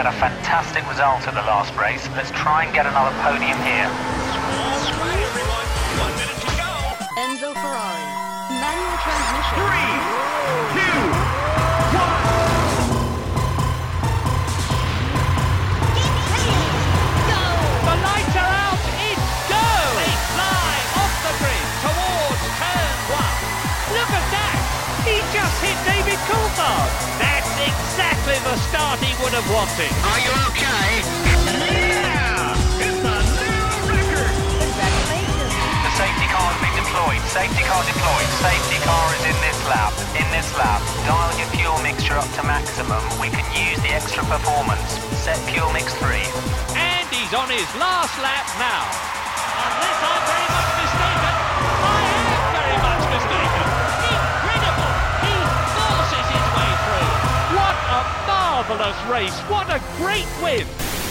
had a fantastic result at the last race. Let's try and get another podium here. Enzo Ferrari. Manual transmission. Three, two, one. The lights are out. It's go. They fly off the grid towards turn one. Look at that. He just hit David Coulthard. Would have wanted. Are you okay? Yeah! It's a new record! The safety car has been deployed. Safety car deployed. Safety car is in this lap. In this lap. Dial your fuel mixture up to maximum. We can use the extra performance. Set fuel mix 3. And he's on his last lap now. Marvellous race. What a great win.